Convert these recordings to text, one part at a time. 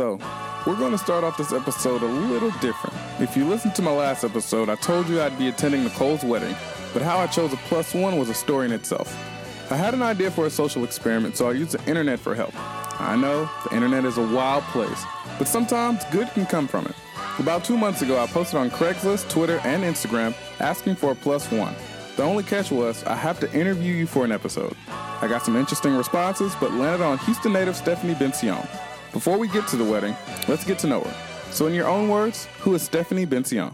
So, we're going to start off this episode a little different. If you listened to my last episode, I told you I'd be attending Nicole's wedding, but how I chose a plus one was a story in itself. I had an idea for a social experiment, so I used the internet for help. I know, the internet is a wild place, but sometimes good can come from it. About two months ago, I posted on Craigslist, Twitter, and Instagram asking for a plus one. The only catch was I have to interview you for an episode. I got some interesting responses, but landed on Houston native Stephanie Bension. Before we get to the wedding, let's get to know her. So, in your own words, who is Stephanie Bension?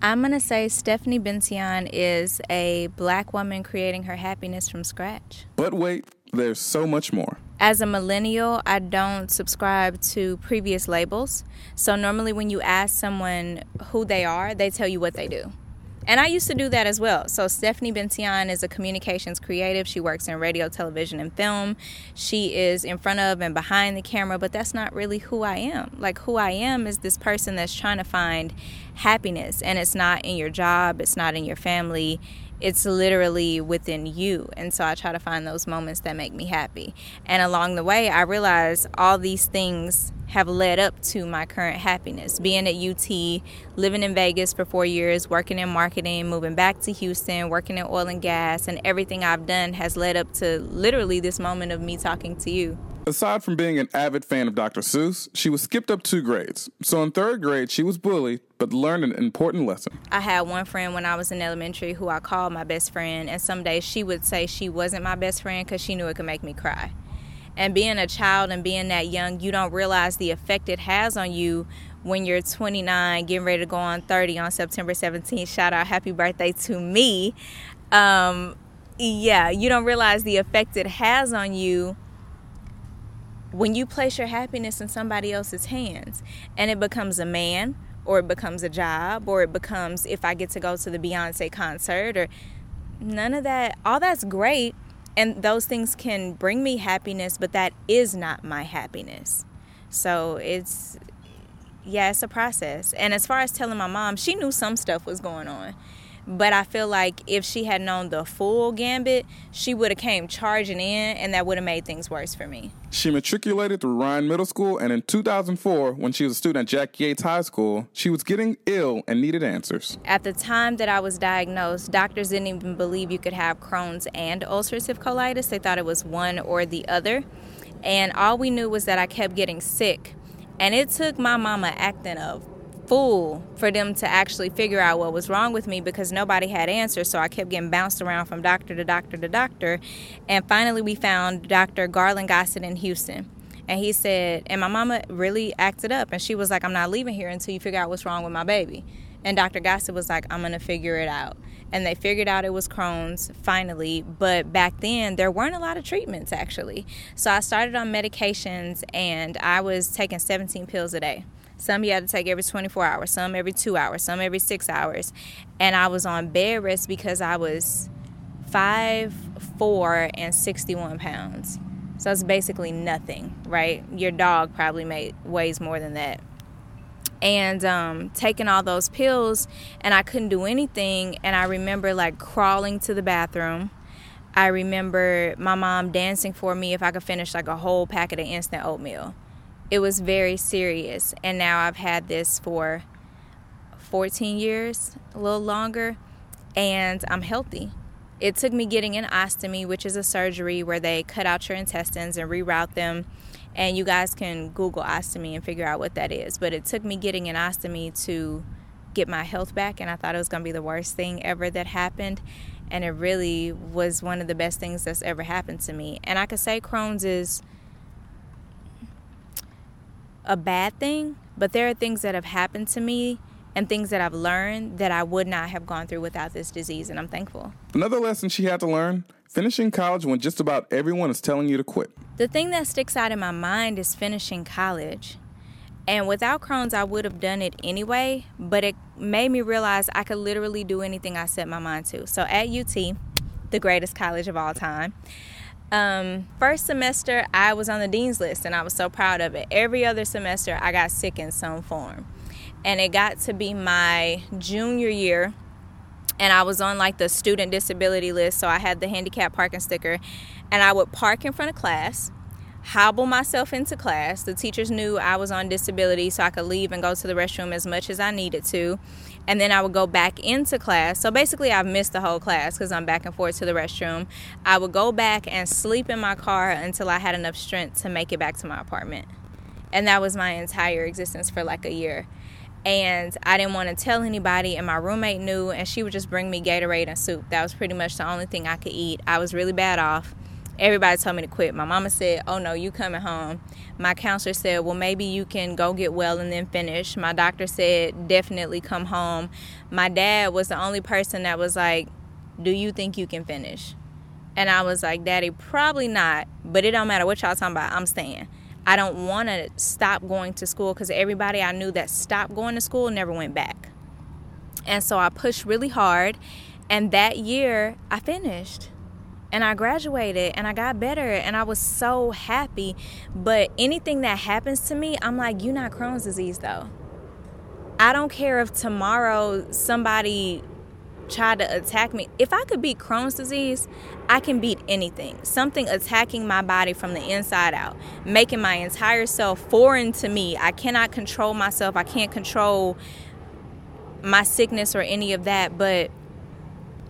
I'm going to say Stephanie Bension is a black woman creating her happiness from scratch. But wait, there's so much more. As a millennial, I don't subscribe to previous labels. So normally, when you ask someone who they are, they tell you what they do. And I used to do that as well. So, Stephanie Bension is a communications creative. She works in radio, television, and film. She is in front of and behind the camera, but that's not really who I am. Like, who I am is this person that's trying to find happiness, and it's not in your job, it's not in your family, it's literally within you. And so I try to find those moments that make me happy. And along the way, I realize all these things have led up to my current happiness. Being at UT, living in Vegas for four years, working in marketing, moving back to Houston, working in oil and gas, and everything I've done has led up to literally this moment of me talking to you. Aside from being an avid fan of Dr. Seuss, she was skipped up two grades. So in third grade, she was bullied, but learned an important lesson. I had one friend when I was in elementary who I called my best friend, and some days she would say she wasn't my best friend because she knew it could make me cry. And being a child and being that young, you don't realize the effect it has on you when you're 29, getting ready to go on 30 on September 17th. Shout out, happy birthday to me. Um, yeah, you don't realize the effect it has on you when you place your happiness in somebody else's hands and it becomes a man or it becomes a job or it becomes if I get to go to the Beyonce concert or none of that, all that's great and those things can bring me happiness, but that is not my happiness. So it's yeah, it's a process. And as far as telling my mom, she knew some stuff was going on. But I feel like if she had known the full gambit, she would have came charging in and that would have made things worse for me. She matriculated through Ryan Middle School and in 2004, when she was a student at Jack Yates High School, she was getting ill and needed answers. At the time that I was diagnosed, doctors didn't even believe you could have Crohn's and ulcerative colitis. They thought it was one or the other. And all we knew was that I kept getting sick. And it took my mama acting a fool for them to actually figure out what was wrong with me because nobody had answers. So I kept getting bounced around from doctor to doctor to doctor. And finally, we found Dr. Garland Gossett in Houston. And he said, and my mama really acted up. And she was like, I'm not leaving here until you figure out what's wrong with my baby. And Dr. Gossett was like, I'm going to figure it out. And they figured out it was Crohn's finally. But back then, there weren't a lot of treatments actually. So I started on medications and I was taking 17 pills a day. Some you had to take every 24 hours, some every two hours, some every six hours. And I was on bed rest because I was five, four, and 61 pounds. So it's basically nothing, right? Your dog probably made, weighs more than that. And um, taking all those pills, and I couldn't do anything. And I remember like crawling to the bathroom. I remember my mom dancing for me if I could finish like a whole packet of instant oatmeal it was very serious. And now I've had this for 14 years, a little longer, and I'm healthy. It took me getting an ostomy, which is a surgery where they cut out your intestines and reroute them. And you guys can Google ostomy and figure out what that is. But it took me getting an ostomy to get my health back, and I thought it was going to be the worst thing ever that happened. And it really was one of the best things that's ever happened to me. And I could say Crohn's is a bad thing, but there are things that have happened to me and things that I've learned that I would not have gone through without this disease, and I'm thankful. Another lesson she had to learn finishing college when just about everyone is telling you to quit. The thing that sticks out in my mind is finishing college. And without Crohn's, I would have done it anyway, but it made me realize I could literally do anything I set my mind to. So at UT, the greatest college of all time, um, first semester, I was on the dean's list and I was so proud of it. Every other semester, I got sick in some form. And it got to be my junior year, and I was on like the student disability list, so I had the handicap parking sticker. And I would park in front of class, hobble myself into class. The teachers knew I was on disability, so I could leave and go to the restroom as much as I needed to. And then I would go back into class. So basically, I've missed the whole class because I'm back and forth to the restroom. I would go back and sleep in my car until I had enough strength to make it back to my apartment. And that was my entire existence for like a year. And I didn't want to tell anybody, and my roommate knew, and she would just bring me Gatorade and soup. That was pretty much the only thing I could eat. I was really bad off everybody told me to quit. My mama said, "Oh no, you coming home." My counselor said, "Well, maybe you can go get well and then finish." My doctor said, "Definitely come home." My dad was the only person that was like, "Do you think you can finish?" And I was like, "Daddy, probably not, but it don't matter what y'all talking about. I'm staying." I don't want to stop going to school because everybody I knew that stopped going to school never went back. And so I pushed really hard, and that year I finished and I graduated and I got better and I was so happy. But anything that happens to me, I'm like, you're not Crohn's disease though. I don't care if tomorrow somebody tried to attack me. If I could beat Crohn's disease, I can beat anything. Something attacking my body from the inside out, making my entire self foreign to me. I cannot control myself. I can't control my sickness or any of that, but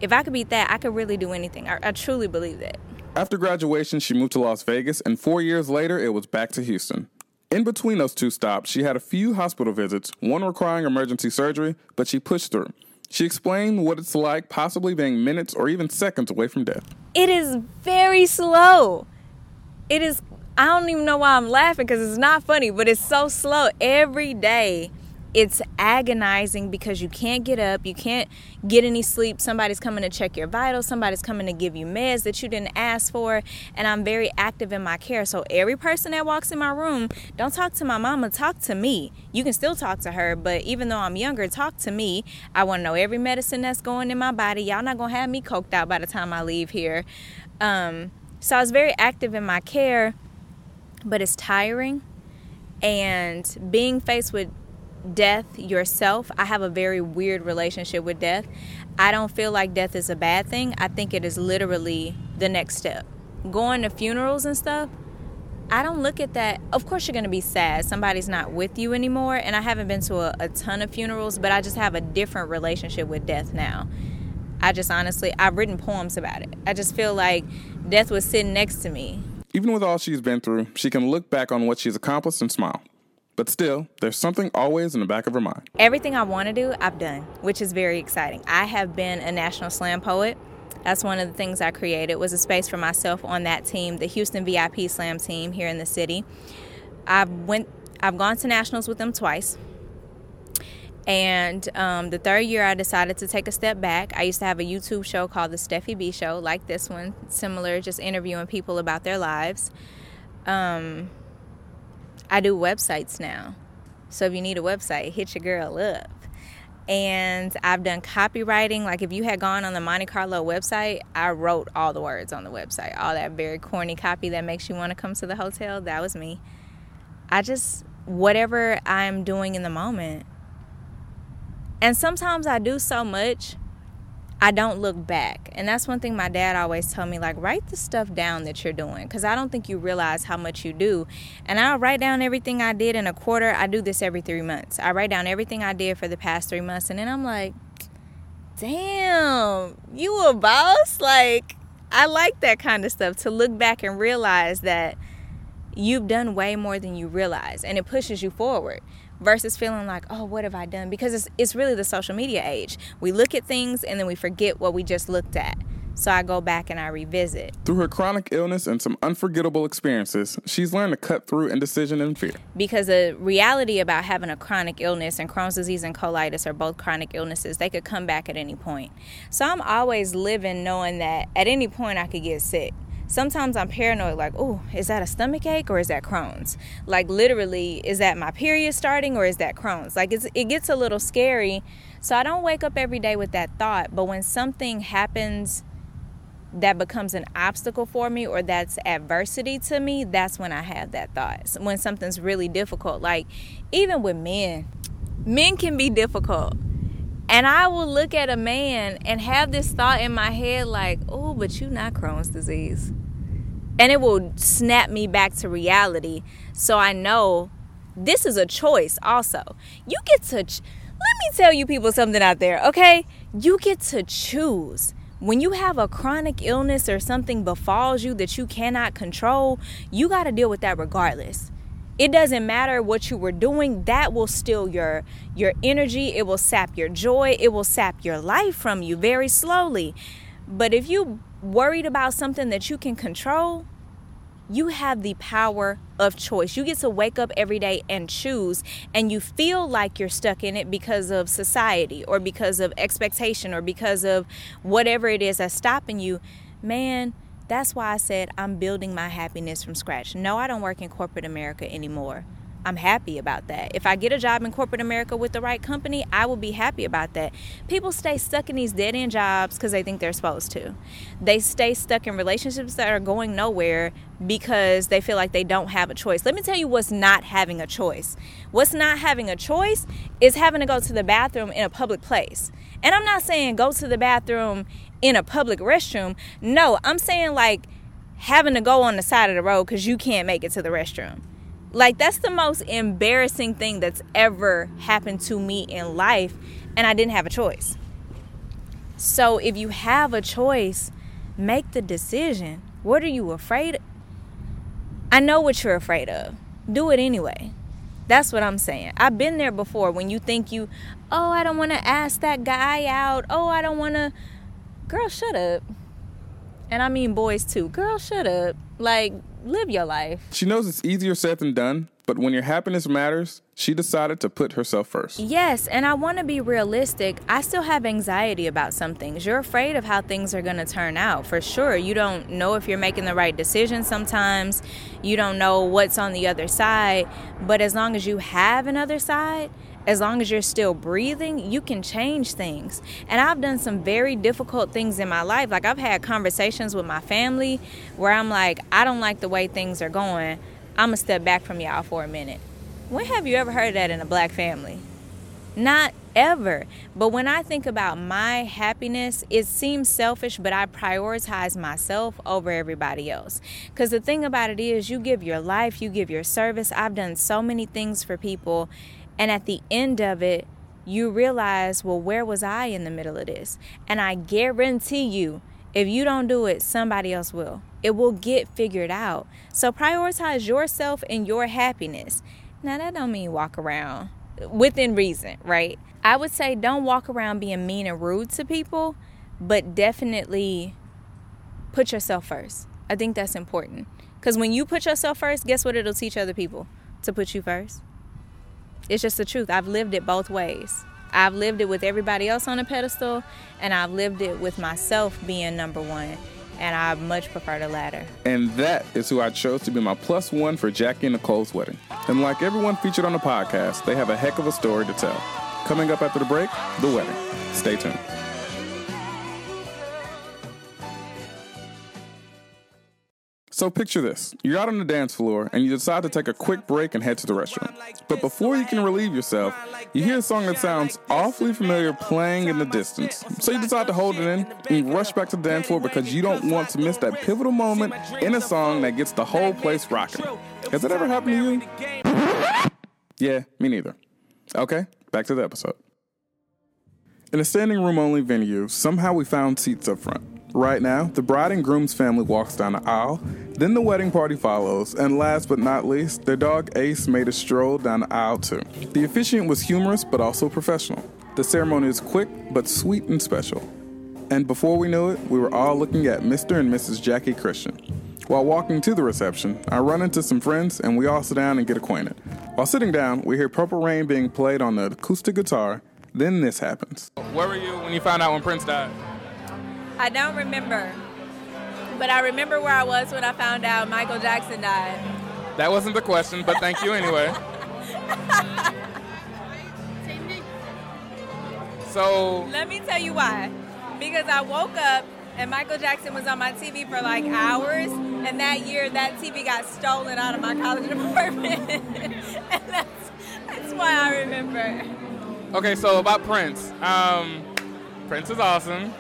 if I could beat that, I could really do anything. I, I truly believe that. After graduation, she moved to Las Vegas, and four years later, it was back to Houston. In between those two stops, she had a few hospital visits, one requiring emergency surgery, but she pushed through. She explained what it's like possibly being minutes or even seconds away from death. It is very slow. It is, I don't even know why I'm laughing because it's not funny, but it's so slow. Every day, it's agonizing because you can't get up, you can't get any sleep. Somebody's coming to check your vitals, somebody's coming to give you meds that you didn't ask for, and I'm very active in my care. So every person that walks in my room, don't talk to my mama, talk to me. You can still talk to her, but even though I'm younger, talk to me. I want to know every medicine that's going in my body. Y'all not gonna have me coked out by the time I leave here. Um, so I was very active in my care, but it's tiring. And being faced with death yourself, I have a very weird relationship with death. I don't feel like death is a bad thing. I think it is literally the next step. Going to funerals and stuff, I don't look at that. Of course, you're going to be sad. Somebody's not with you anymore. And I haven't been to a, a, ton of funerals, but I just have a different relationship with death now. I just honestly, I've written poems about it. I just feel like death was sitting next to me. Even with all she's been through, she can look back on what she's accomplished and smile. But still, there's something always in the back of her mind. Everything I want to do, I've done, which is very exciting. I have been a national slam poet. That's one of the things I created was a space for myself on that team, the Houston VIP Slam team here in the city. I've went I've gone to nationals with them twice. And um, the third year, I decided to take a step back. I used to have a YouTube show called The Steffi B Show, like this one, similar, just interviewing people about their lives. Um, I do websites now. So if you need a website, hit your girl up. And I've done copywriting. Like if you had gone on the Monte Carlo website, I wrote all the words on the website. All that very corny copy that makes you want to come to the hotel, that was me. I just, whatever I'm doing in the moment. And sometimes I do so much I don't look back. And that's one thing my dad always told me like write the stuff down that you're doing cuz I don't think you realize how much you do. And I'll write down everything I did in a quarter. I do this every 3 months. I write down everything I did for the past 3 months and then I'm like, "Damn, you a boss?" Like I like that kind of stuff to look back and realize that you've done way more than you realize and it pushes you forward versus feeling like, oh, what have I done? Because it's, it's really the social media age. We look at things and then we forget what we just looked at. So I go back and I revisit. Through her chronic illness and some unforgettable experiences, she's learned to cut through indecision and fear. Because the reality about having a chronic illness and Crohn's disease and colitis are both chronic illnesses, they could come back at any point. So I'm always living knowing that at any point I could get sick sometimes I'm paranoid, like, oh, is that a stomach ache or is that Crohn's? Like, literally, is that my period starting or is that Crohn's? Like, it gets a little scary. So I don't wake up every day with that thought. But when something happens that becomes an obstacle for me or that's adversity to me, that's when I have that thought. When something's really difficult, like even with men, men can be difficult and I will look at a man and have this thought in my head like, oh, but you not Crohn's disease. and it will snap me back to reality. So I know this is a choice also. You get to ch- let me tell you people something out there, okay? You get to choose. When you have a chronic illness or something befalls you that you cannot control, you got to deal with that regardless. It doesn't matter what you were doing, that will steal your your energy, it will sap your joy, it will sap your life from you very slowly. But if you worried about something that you can control, you have the power of choice. You get to wake up every day and choose, and you feel like you're stuck in it because of society or because of expectation or because of whatever it is that's stopping you. Man, that's why I said I'm building my happiness from scratch. No, I don't work in corporate America anymore. I'm happy about that. If I get a job in corporate America with the right company, I will be happy about that. People stay stuck in these dead end jobs because they think they're supposed to. They stay stuck in relationships that are going nowhere because they feel like they don't have a choice. Let me tell you what's not having a choice. What's not having a choice is having to go to the bathroom in a public place. And I'm not saying go to the bathroom in a public restroom. No, I'm saying like having to go on the side of the road because you can't make it to the restroom. Like, that's the most embarrassing thing that's ever happened to me in life, and I didn't have a choice. So, if you have a choice, make the decision. What are you afraid of? I know what you're afraid of. Do it anyway. That's what I'm saying. I've been there before when you think you, oh, I don't want to ask that guy out. Oh, I don't want to. Girl, shut up. And I mean boys too. Girl, shut up. Like, live your life. She knows it's easier said than done, but when your happiness matters, she decided to put herself first. Yes, and I want to be realistic. I still have anxiety about some things. You're afraid of how things are going to turn out, for sure. You don't know if you're making the right decision sometimes. You don't know what's on the other side. But as long as you have another side, as long as you're still breathing, you can change things. And I've done some very difficult things in my life. Like I've had conversations with my family where I'm like, I don't like the way things are going. I'm gonna step back from y'all for a minute. When have you ever heard that in a black family? Not ever. But when I think about my happiness, it seems selfish, but I prioritize myself over everybody else. Because the thing about it is, you give your life, you give your service. I've done so many things for people, and at the end of it, you realize, well, where was I in the middle of this? And I guarantee you, if you don't do it, somebody else will. It will get figured out. So prioritize yourself and your happiness. Now that don't mean walk around within reason, right? I would say don't walk around being mean and rude to people, but definitely put yourself first. I think that's important. Because when you put yourself first, guess what it'll teach other people? To put you first. It's just the truth. I've lived it both ways. I've lived it with everybody else on a pedestal, and I've lived it with myself being number one. And I much prefer the latter. And that is who I chose to be my plus one for Jackie and Nicole's wedding. And like everyone featured on the podcast, they have a heck of a story to tell. Coming up after the break, the wedding. Stay tuned. So picture this. You're out on the dance floor and you decide to take a quick break and head to the restroom. But before you can relieve yourself, you hear a song that sounds awfully familiar playing in the distance. So you decide to hold it in and rush back to the dance floor because you don't want to miss that pivotal moment in a song that gets the whole place rocking. Has that ever happened to you? Yeah, me neither. Okay, back to the episode. In a standing room only venue, somehow we found seats up front. Right now, the bride and groom's family walks down the aisle, then the wedding party follows, and last but not least, their dog Ace made a stroll down the aisle too. The officiant was humorous but also professional. The ceremony is quick but sweet and special. And before we knew it, we were all looking at Mr. and Mrs. Jackie Christian. While walking to the reception, I run into some friends and we all sit down and get acquainted. While sitting down, we hear Purple Rain being played on the acoustic guitar. Then this happens. Where were you when you found out when Prince died? I don't remember. But I remember where I was when I found out Michael Jackson died. That wasn't the question, but thank you anyway. so. Let me tell you why. Because I woke up and Michael Jackson was on my TV for like hours, and that year that TV got stolen out of my college apartment. and that's, that's why I remember. Okay, so about Prince. Um, Prince is awesome.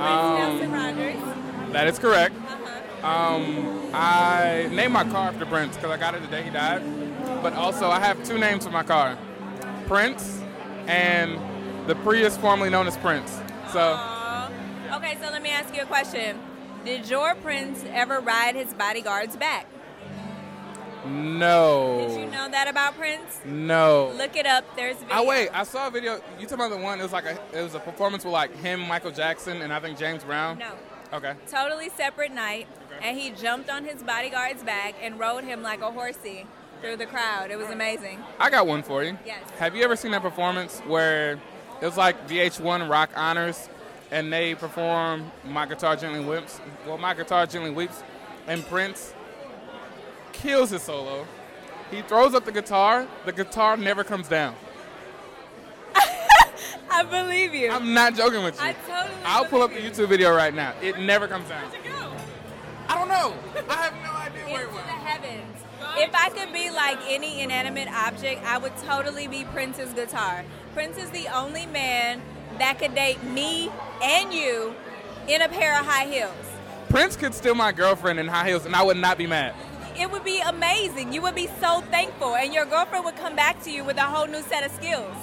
Um, that is correct. Um, I named my car after Prince because I got it the day he died. But also, I have two names for my car Prince and the Prius formerly known as Prince. So. Aw. Okay, so let me ask you a question. Did your prince ever ride his bodyguard's back? No. Did you know that about Prince? No. Look it up. There's video. Oh wait, I saw a video. You talking about the one? It was like a it was a performance with like him, Michael Jackson, and I think James Brown. No. Okay. Totally separate night, Okay. and he jumped on his bodyguard's back and rode him like a horsey through the crowd. It was amazing. I got one for you. Yes. Have you ever seen that performance where it was like VH1 Rock Honors, and they perform "My Guitar Gently Weeps"? Well, "My Guitar Gently Weeps," and Prince kills his solo. He throws up the guitar. The guitar never comes down. I believe you. I'm not joking with you. I totally I'll pull up the YouTube video right now. It never comes down. you. Go. I don't know. I have no idea where it Into went. the heavens. If I could be like any inanimate object, I would totally be Prince's guitar. Prince is the only man that could date me and you in a pair of high heels. Prince could steal my girlfriend in high heels, and I would not be mad. It would be amazing. You would be so thankful, and your girlfriend would come back to you with a whole new set of skills.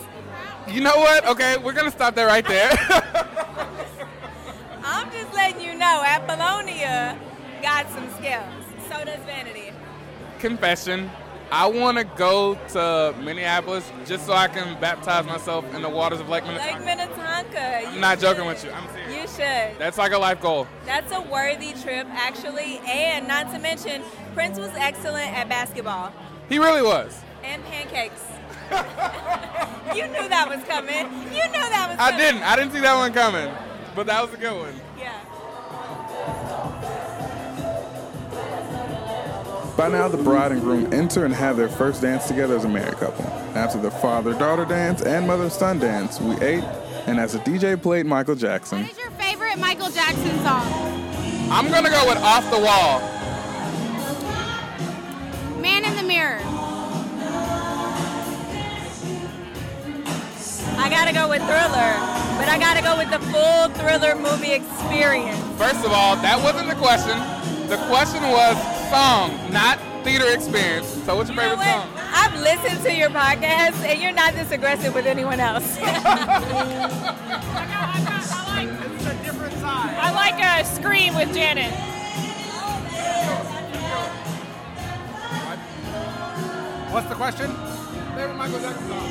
You know what? Okay, we're gonna stop that right there. I'm just letting you know, Apollonia got some skills. So does Vanity. Confession. I want to go to Minneapolis just so I can baptize myself in the waters of Lake Minnetonka. Lake Minnetonka. I'm not joking with you. I'm serious. You should. That's like a life goal. That's a worthy trip, actually. And not to mention, Prince was excellent at basketball He really was. and pancakes. you knew that was coming. You knew that was coming. I didn't. I didn't see that one coming, but that was a good one. Yeah. By now, the bride and groom enter and have their first dance together as a married couple. After the father daughter dance and mother son dance, we ate, and as the DJ played Michael Jackson, What is your favorite Michael Jackson song? I'm gonna go with Off the Wall. Man in the Mirror. I gotta go with Thriller, but I gotta go with the full Thriller movie experience. First of all, that wasn't the question. The question was song, not theater experience. So, what's your You know favorite what? song? I've listened to your podcast, and you're not this aggressive with anyone else. I like a scream with Janet. What's the question? Favorite Michael Jackson song?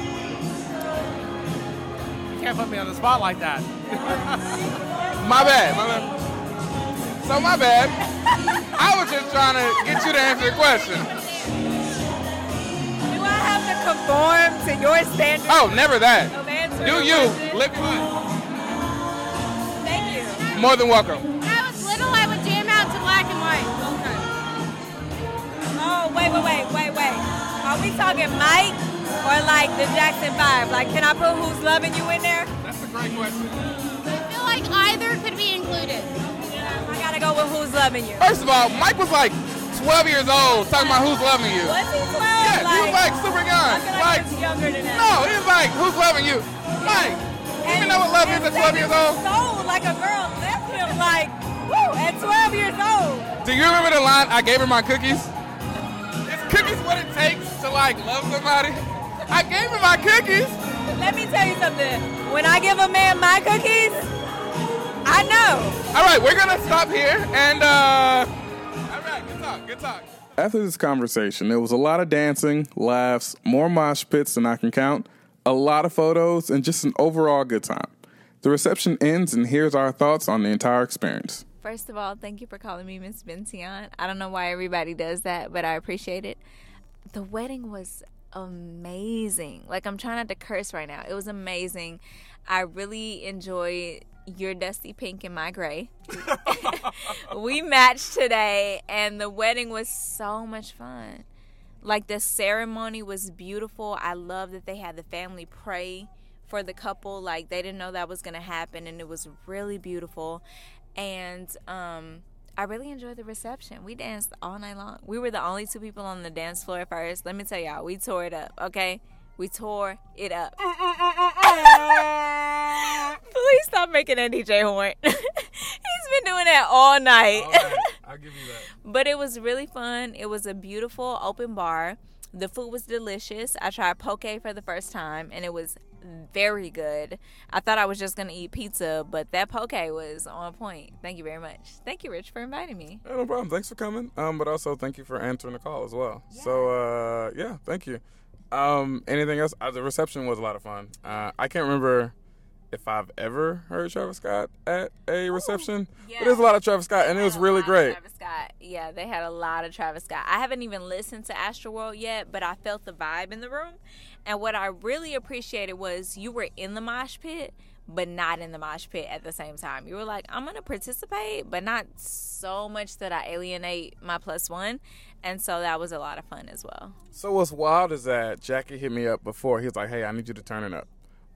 You can't put me on the spot like that. My bad. My bad. So my bad. I was just trying to get you to answer the question. Do I have to conform to your standards Oh, never that. Do you? question? Lick mine. Thank you. More than welcome. When I was little, I would jam out to black and white. Oh, wait, wait, wait, wait, wait. Are we talking Mike or like the Jackson 5? Like, can I put Who's Loving You in there? That's a great question. I feel like either could be included. I gotta go with Who's Loving You. First of all, Mike was like 12 years old talking about who's loving you. Was he 12? Yeah, he was like super young. I feel like, Like, he younger than that. no, he was like, who's loving you? Mike, you even though what love is at 12 years old? Soul like a girl left him like, woo, at 12 years old. Do you remember the line, I gave her my cookies? Is cookies what it takes to like love somebody? I gave her my cookies. Let me tell you something. When I give a man my cookies, I know. All right, we're gonna stop here and uh. All right, good talk, good talk. After this conversation, there was a lot of dancing, laughs, more mosh pits than I can count, a lot of photos, and just an overall good time. The reception ends, and here's our thoughts on the entire experience. First of all, thank you for calling me Miss Bension. I don't know why everybody does that, but I appreciate it. The wedding was amazing. Like I'm trying not to curse right now. It was amazing. I really enjoyed your dusty pink and my gray. we matched today and the wedding was so much fun. Like the ceremony was beautiful. I love that they had the family pray for the couple. Like they didn't know that was gonna happen and it was really beautiful. And um I really enjoyed the reception. We danced all night long. We were the only two people on the dance floor at first. Let me tell y'all, we tore it up, okay? We tore it up. Please stop making that DJ horn. He's been doing that all night. I'll give you that. But it was really fun. It was a beautiful open bar. The food was delicious. I tried poke for the first time and it was very good. I thought I was just gonna eat pizza, but that poke was on point. Thank you very much. Thank you, Rich, for inviting me. Yeah, no problem. Thanks for coming. Um, but also thank you for answering the call as well. So uh, yeah, thank you. Um, anything else? Uh, the reception was a lot of fun. Uh, I can't remember if I've ever heard Travis Scott at a reception, but there's a lot of Travis Scott, and it was really great. Travis Scott. Yeah, they had a lot of Travis Scott. I haven't even listened to Astroworld yet, but I felt the vibe in the room. And what I really appreciated was you were in the mosh pit, but not in the mosh pit at the same time. You were like, I'm going to participate, but not so much that I alienate my plus one. And so that was a lot of fun as well. So what's wild is that Jackie hit me up before. He was like, "Hey, I need you to turn it up."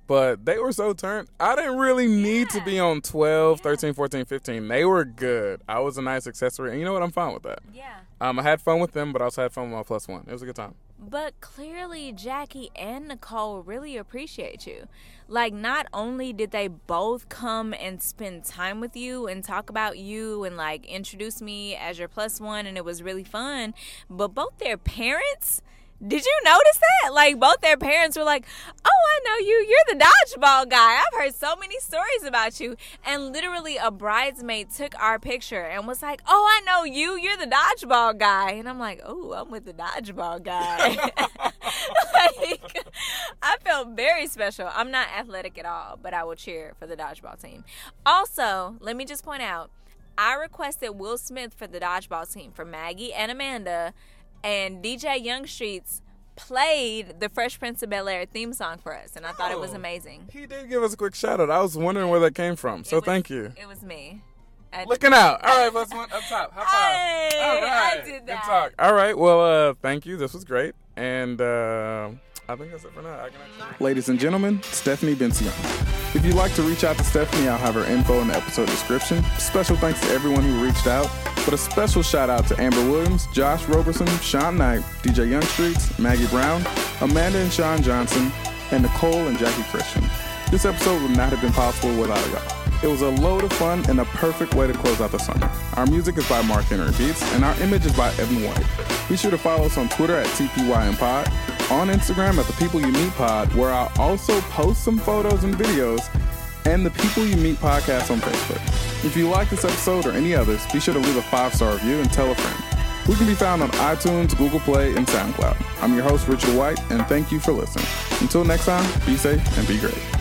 But they were so turned. I didn't really need to be on 12, 13, 14, 15. They were good. I was a nice accessory. And you know what? I'm fine with that. Yeah. Um, I had fun with them, but I also had fun with my plus one. It was a good time. But clearly, Jackie and Nicole really appreciate you. Like, not only did they both come and spend time with you and talk about you and like introduce me as your plus one, and it was really fun, but both their parents. Did you notice that? Like both their parents were like, "Oh, I know you. You're the dodgeball guy. I've heard so many stories about you." And literally, a bridesmaid took our picture and was like, "Oh, I know you. You're the dodgeball guy." And I'm like, "Oh, I'm with the dodgeball guy." like, I felt very special. I'm not athletic at all, but I will cheer for the dodgeball team. Also, let me just point out, I requested Will Smith for the dodgeball team for Maggie and Amanda, and DJ Young Streets played the Fresh Prince of Bel Air theme song for us, and I thought it was Oh. amazing. He did give us a quick shout out. I was wondering where that came from. So was- thank you. It was me. I- Looking out. All right, plus one up top. High five. Hey, All right. I did that. Good talk. All right. Well, uh, thank you. This was great. And uh, I think that's it for now. Ladies and gentlemen, Stephanie Bension. If you'd like to reach out to Stephanie, I'll have her info in the episode description. Special thanks to everyone who reached out, but a special shout out to Amber Williams, Josh Roberson, Sean Knight, DJ Youngstreets, Maggie Brown, Amanda and Sean Johnson, and Nicole and Jackie Christian. This episode would not have been possible without y'all. It was a load of fun and a perfect way to close out the summer. Our music is by Mark Henry Beats, and our image is by Evan White. Be sure to follow us on Twitter at TPYMPod, on Instagram at The People You Meet Pod, where I'll also post some photos and videos, and The People You Meet podcast on Facebook. If you like this episode or any others, be sure to leave a five star review and tell a friend. We can be found on iTunes, Google Play, and SoundCloud. I'm your host, Richard White, and thank you for listening. Until next time, be safe and be great.